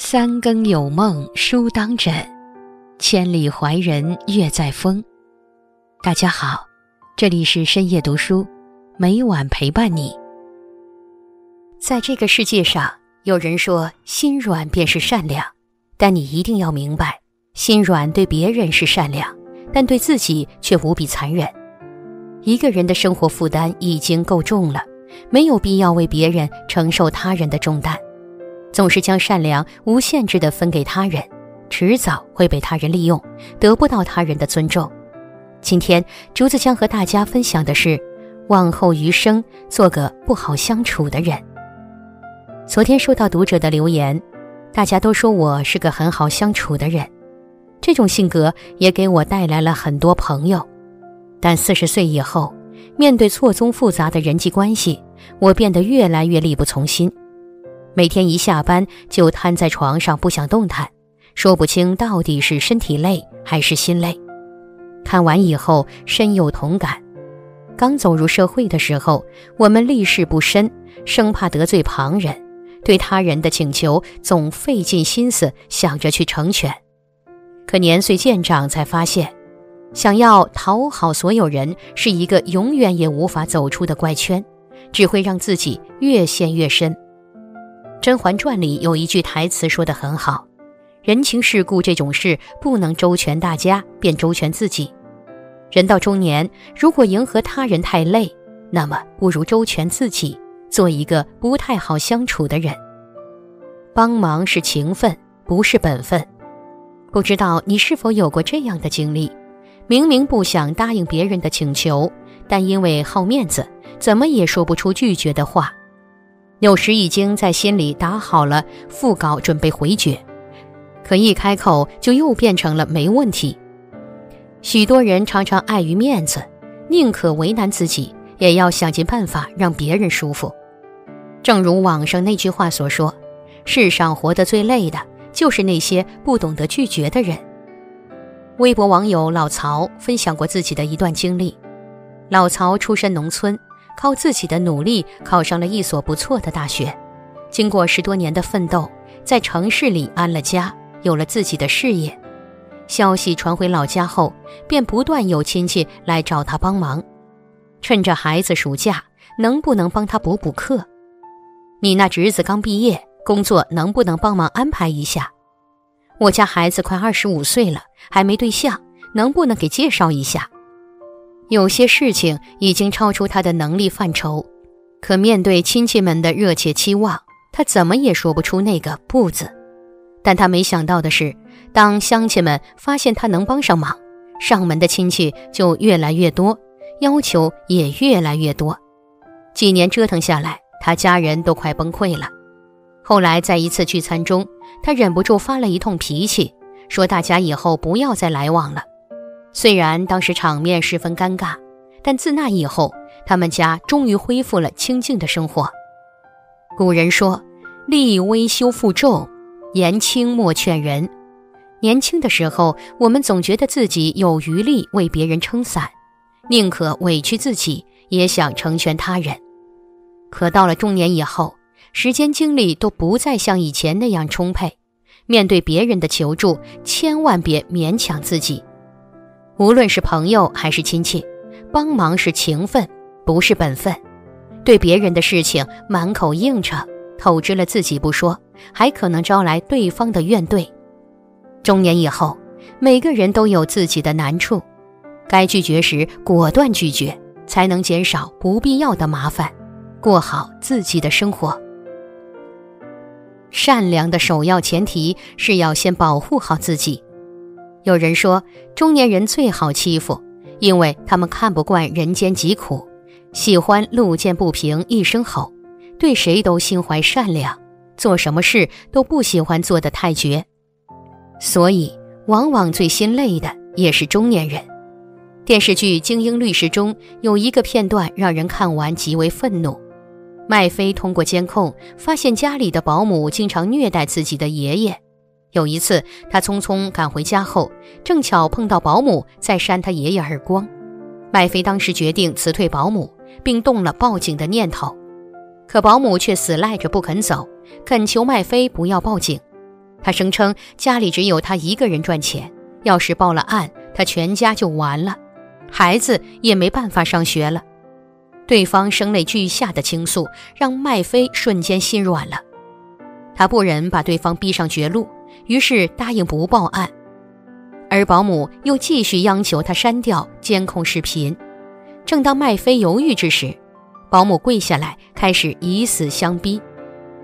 三更有梦书当枕，千里怀人月在风。大家好，这里是深夜读书，每晚陪伴你。在这个世界上，有人说心软便是善良，但你一定要明白，心软对别人是善良，但对自己却无比残忍。一个人的生活负担已经够重了，没有必要为别人承受他人的重担。总是将善良无限制地分给他人，迟早会被他人利用，得不到他人的尊重。今天竹子将和大家分享的是：往后余生做个不好相处的人。昨天收到读者的留言，大家都说我是个很好相处的人，这种性格也给我带来了很多朋友。但四十岁以后，面对错综复杂的人际关系，我变得越来越力不从心。每天一下班就瘫在床上不想动弹，说不清到底是身体累还是心累。看完以后深有同感。刚走入社会的时候，我们立事不深，生怕得罪旁人，对他人的请求总费尽心思想着去成全。可年岁渐长，才发现，想要讨好所有人是一个永远也无法走出的怪圈，只会让自己越陷越深。《甄嬛传》里有一句台词说得很好：“人情世故这种事，不能周全大家，便周全自己。人到中年，如果迎合他人太累，那么不如周全自己，做一个不太好相处的人。帮忙是情分，不是本分。不知道你是否有过这样的经历？明明不想答应别人的请求，但因为好面子，怎么也说不出拒绝的话。”有时已经在心里打好了副稿，准备回绝，可一开口就又变成了没问题。许多人常常碍于面子，宁可为难自己，也要想尽办法让别人舒服。正如网上那句话所说：“世上活得最累的，就是那些不懂得拒绝的人。”微博网友老曹分享过自己的一段经历：老曹出身农村。靠自己的努力考上了一所不错的大学，经过十多年的奋斗，在城市里安了家，有了自己的事业。消息传回老家后，便不断有亲戚来找他帮忙。趁着孩子暑假，能不能帮他补补课？你那侄子刚毕业，工作能不能帮忙安排一下？我家孩子快二十五岁了，还没对象，能不能给介绍一下？有些事情已经超出他的能力范畴，可面对亲戚们的热切期望，他怎么也说不出那个“不”字。但他没想到的是，当乡亲们发现他能帮上忙，上门的亲戚就越来越多，要求也越来越多。几年折腾下来，他家人都快崩溃了。后来在一次聚餐中，他忍不住发了一通脾气，说大家以后不要再来往了。虽然当时场面十分尴尬，但自那以后，他们家终于恢复了清静的生活。古人说：“立威修复重，言轻莫劝人。”年轻的时候，我们总觉得自己有余力为别人撑伞，宁可委屈自己，也想成全他人。可到了中年以后，时间精力都不再像以前那样充沛，面对别人的求助，千万别勉强自己。无论是朋友还是亲戚，帮忙是情分，不是本分。对别人的事情满口应承，透支了自己不说，还可能招来对方的怨怼。中年以后，每个人都有自己的难处，该拒绝时果断拒绝，才能减少不必要的麻烦，过好自己的生活。善良的首要前提是要先保护好自己。有人说，中年人最好欺负，因为他们看不惯人间疾苦，喜欢路见不平一声吼，对谁都心怀善良，做什么事都不喜欢做得太绝，所以往往最心累的也是中年人。电视剧《精英律师》中有一个片段让人看完极为愤怒：麦飞通过监控发现家里的保姆经常虐待自己的爷爷。有一次，他匆匆赶回家后，正巧碰到保姆在扇他爷爷耳光。麦飞当时决定辞退保姆，并动了报警的念头，可保姆却死赖着不肯走，恳求麦飞不要报警。她声称家里只有她一个人赚钱，要是报了案，她全家就完了，孩子也没办法上学了。对方声泪俱下的倾诉，让麦飞瞬间心软了。他不忍把对方逼上绝路，于是答应不报案。而保姆又继续央求他删掉监控视频。正当麦飞犹豫之时，保姆跪下来，开始以死相逼，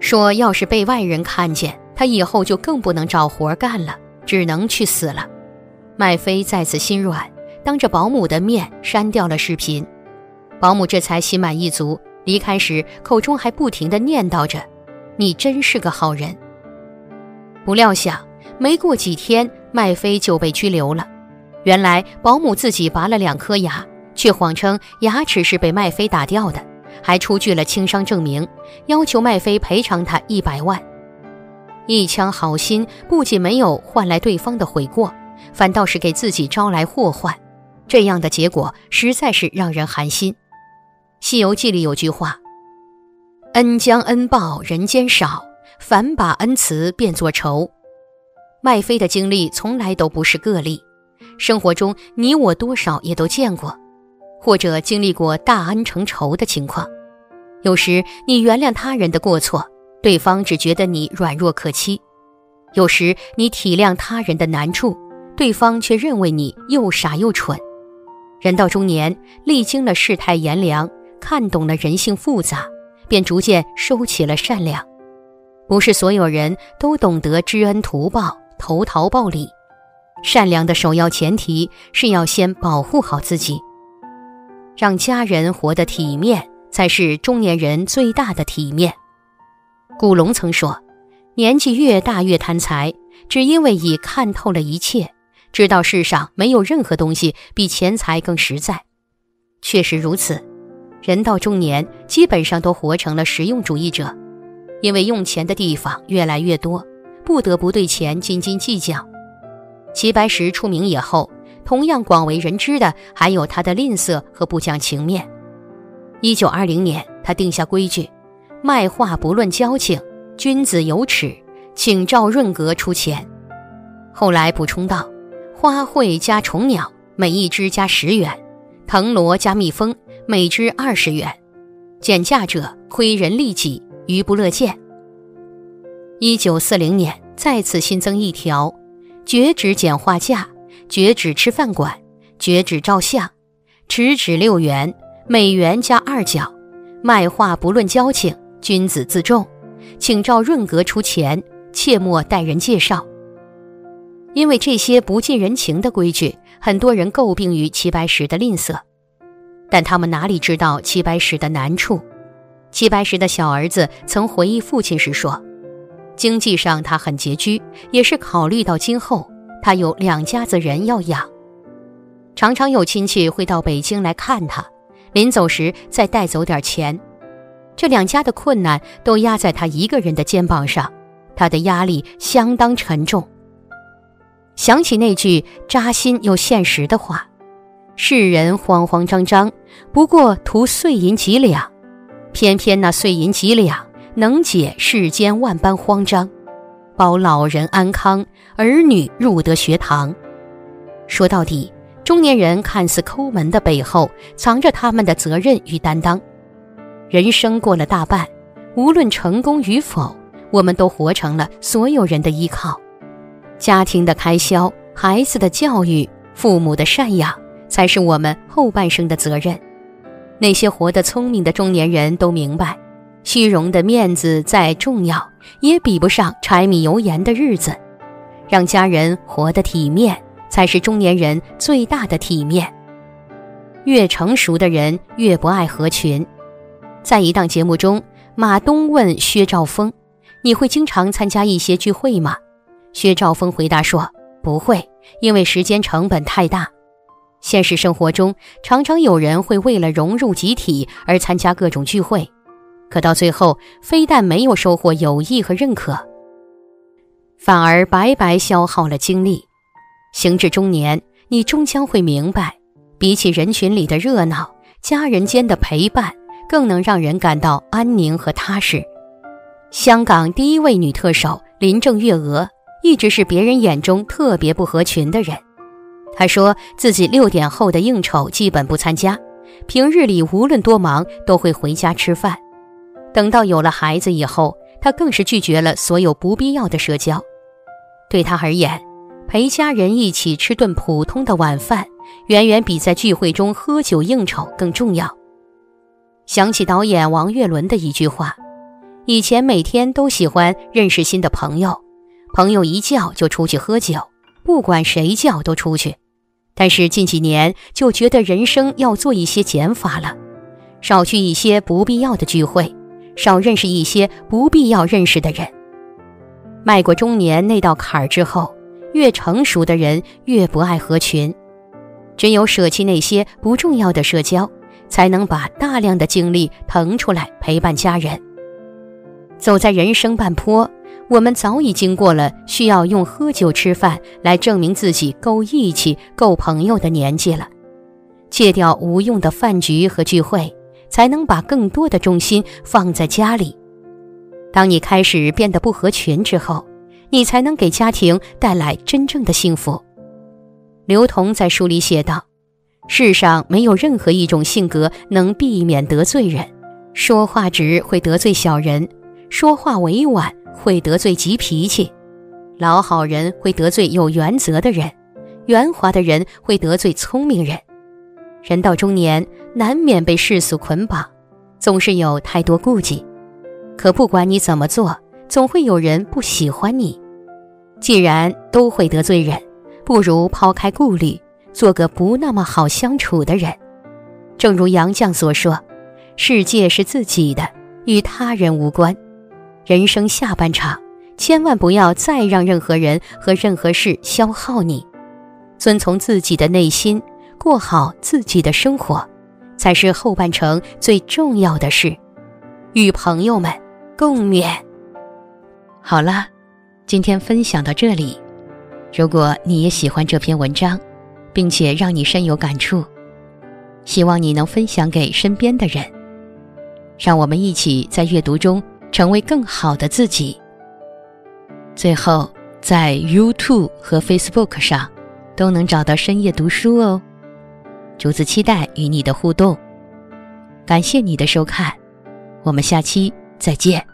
说要是被外人看见，他以后就更不能找活干了，只能去死了。麦飞再次心软，当着保姆的面删掉了视频。保姆这才心满意足，离开时口中还不停地念叨着：“你真是个好人。”不料想，没过几天，麦飞就被拘留了。原来保姆自己拔了两颗牙，却谎称牙齿是被麦飞打掉的，还出具了轻伤证明，要求麦飞赔偿他一百万。一腔好心不仅没有换来对方的悔过，反倒是给自己招来祸患。这样的结果实在是让人寒心。《西游记》里有句话：“恩将恩报人间少，反把恩慈变作仇。”麦飞的经历从来都不是个例，生活中你我多少也都见过，或者经历过大恩成仇的情况。有时你原谅他人的过错，对方只觉得你软弱可欺；有时你体谅他人的难处，对方却认为你又傻又蠢。人到中年，历经了世态炎凉。看懂了人性复杂，便逐渐收起了善良。不是所有人都懂得知恩图报、投桃报李。善良的首要前提是要先保护好自己，让家人活得体面，才是中年人最大的体面。古龙曾说：“年纪越大越贪财，只因为已看透了一切，知道世上没有任何东西比钱财更实在。”确实如此。人到中年，基本上都活成了实用主义者，因为用钱的地方越来越多，不得不对钱斤斤计较。齐白石出名以后，同样广为人知的还有他的吝啬和不讲情面。一九二零年，他定下规矩：卖画不论交情，君子有尺，请赵润阁出钱。后来补充道：花卉加虫鸟，每一只加十元；藤萝加蜜蜂。每只二十元，减价者亏人利己，余不乐见。一九四零年再次新增一条：绝止剪画价，绝止吃饭馆，绝止照相，尺止六元，每元加二角。卖画不论交情，君子自重，请照润格出钱，切莫待人介绍。因为这些不近人情的规矩，很多人诟病于齐白石的吝啬。但他们哪里知道齐白石的难处？齐白石的小儿子曾回忆父亲时说：“经济上他很拮据，也是考虑到今后他有两家子人要养，常常有亲戚会到北京来看他，临走时再带走点钱。这两家的困难都压在他一个人的肩膀上，他的压力相当沉重。”想起那句扎心又现实的话。世人慌慌张张，不过图碎银几两，偏偏那碎银几两能解世间万般慌张，保老人安康，儿女入得学堂。说到底，中年人看似抠门的背后，藏着他们的责任与担当。人生过了大半，无论成功与否，我们都活成了所有人的依靠。家庭的开销，孩子的教育，父母的赡养。才是我们后半生的责任。那些活得聪明的中年人都明白，虚荣的面子再重要，也比不上柴米油盐的日子。让家人活得体面，才是中年人最大的体面。越成熟的人越不爱合群。在一档节目中，马东问薛兆丰：“你会经常参加一些聚会吗？”薛兆丰回答说：“不会，因为时间成本太大。”现实生活中，常常有人会为了融入集体而参加各种聚会，可到最后，非但没有收获友谊和认可，反而白白消耗了精力。行至中年，你终将会明白，比起人群里的热闹，家人间的陪伴更能让人感到安宁和踏实。香港第一位女特首林郑月娥，一直是别人眼中特别不合群的人。他说自己六点后的应酬基本不参加，平日里无论多忙都会回家吃饭。等到有了孩子以后，他更是拒绝了所有不必要的社交。对他而言，陪家人一起吃顿普通的晚饭，远远比在聚会中喝酒应酬更重要。想起导演王岳伦的一句话：“以前每天都喜欢认识新的朋友，朋友一叫就出去喝酒，不管谁叫都出去。但是近几年就觉得人生要做一些减法了，少去一些不必要的聚会。”少认识一些不必要认识的人。迈过中年那道坎儿之后，越成熟的人越不爱合群。只有舍弃那些不重要的社交，才能把大量的精力腾出来陪伴家人。走在人生半坡，我们早已经过了需要用喝酒吃饭来证明自己够义气、够朋友的年纪了。戒掉无用的饭局和聚会。才能把更多的重心放在家里。当你开始变得不合群之后，你才能给家庭带来真正的幸福。刘同在书里写道：“世上没有任何一种性格能避免得罪人。说话直会得罪小人，说话委婉会得罪急脾气，老好人会得罪有原则的人，圆滑的人会得罪聪明人。”人到中年，难免被世俗捆绑，总是有太多顾忌。可不管你怎么做，总会有人不喜欢你。既然都会得罪人，不如抛开顾虑，做个不那么好相处的人。正如杨绛所说：“世界是自己的，与他人无关。”人生下半场，千万不要再让任何人和任何事消耗你，遵从自己的内心。过好自己的生活，才是后半程最重要的事。与朋友们共勉。好了，今天分享到这里。如果你也喜欢这篇文章，并且让你深有感触，希望你能分享给身边的人。让我们一起在阅读中成为更好的自己。最后，在 YouTube 和 Facebook 上都能找到深夜读书哦。竹子期待与你的互动，感谢你的收看，我们下期再见。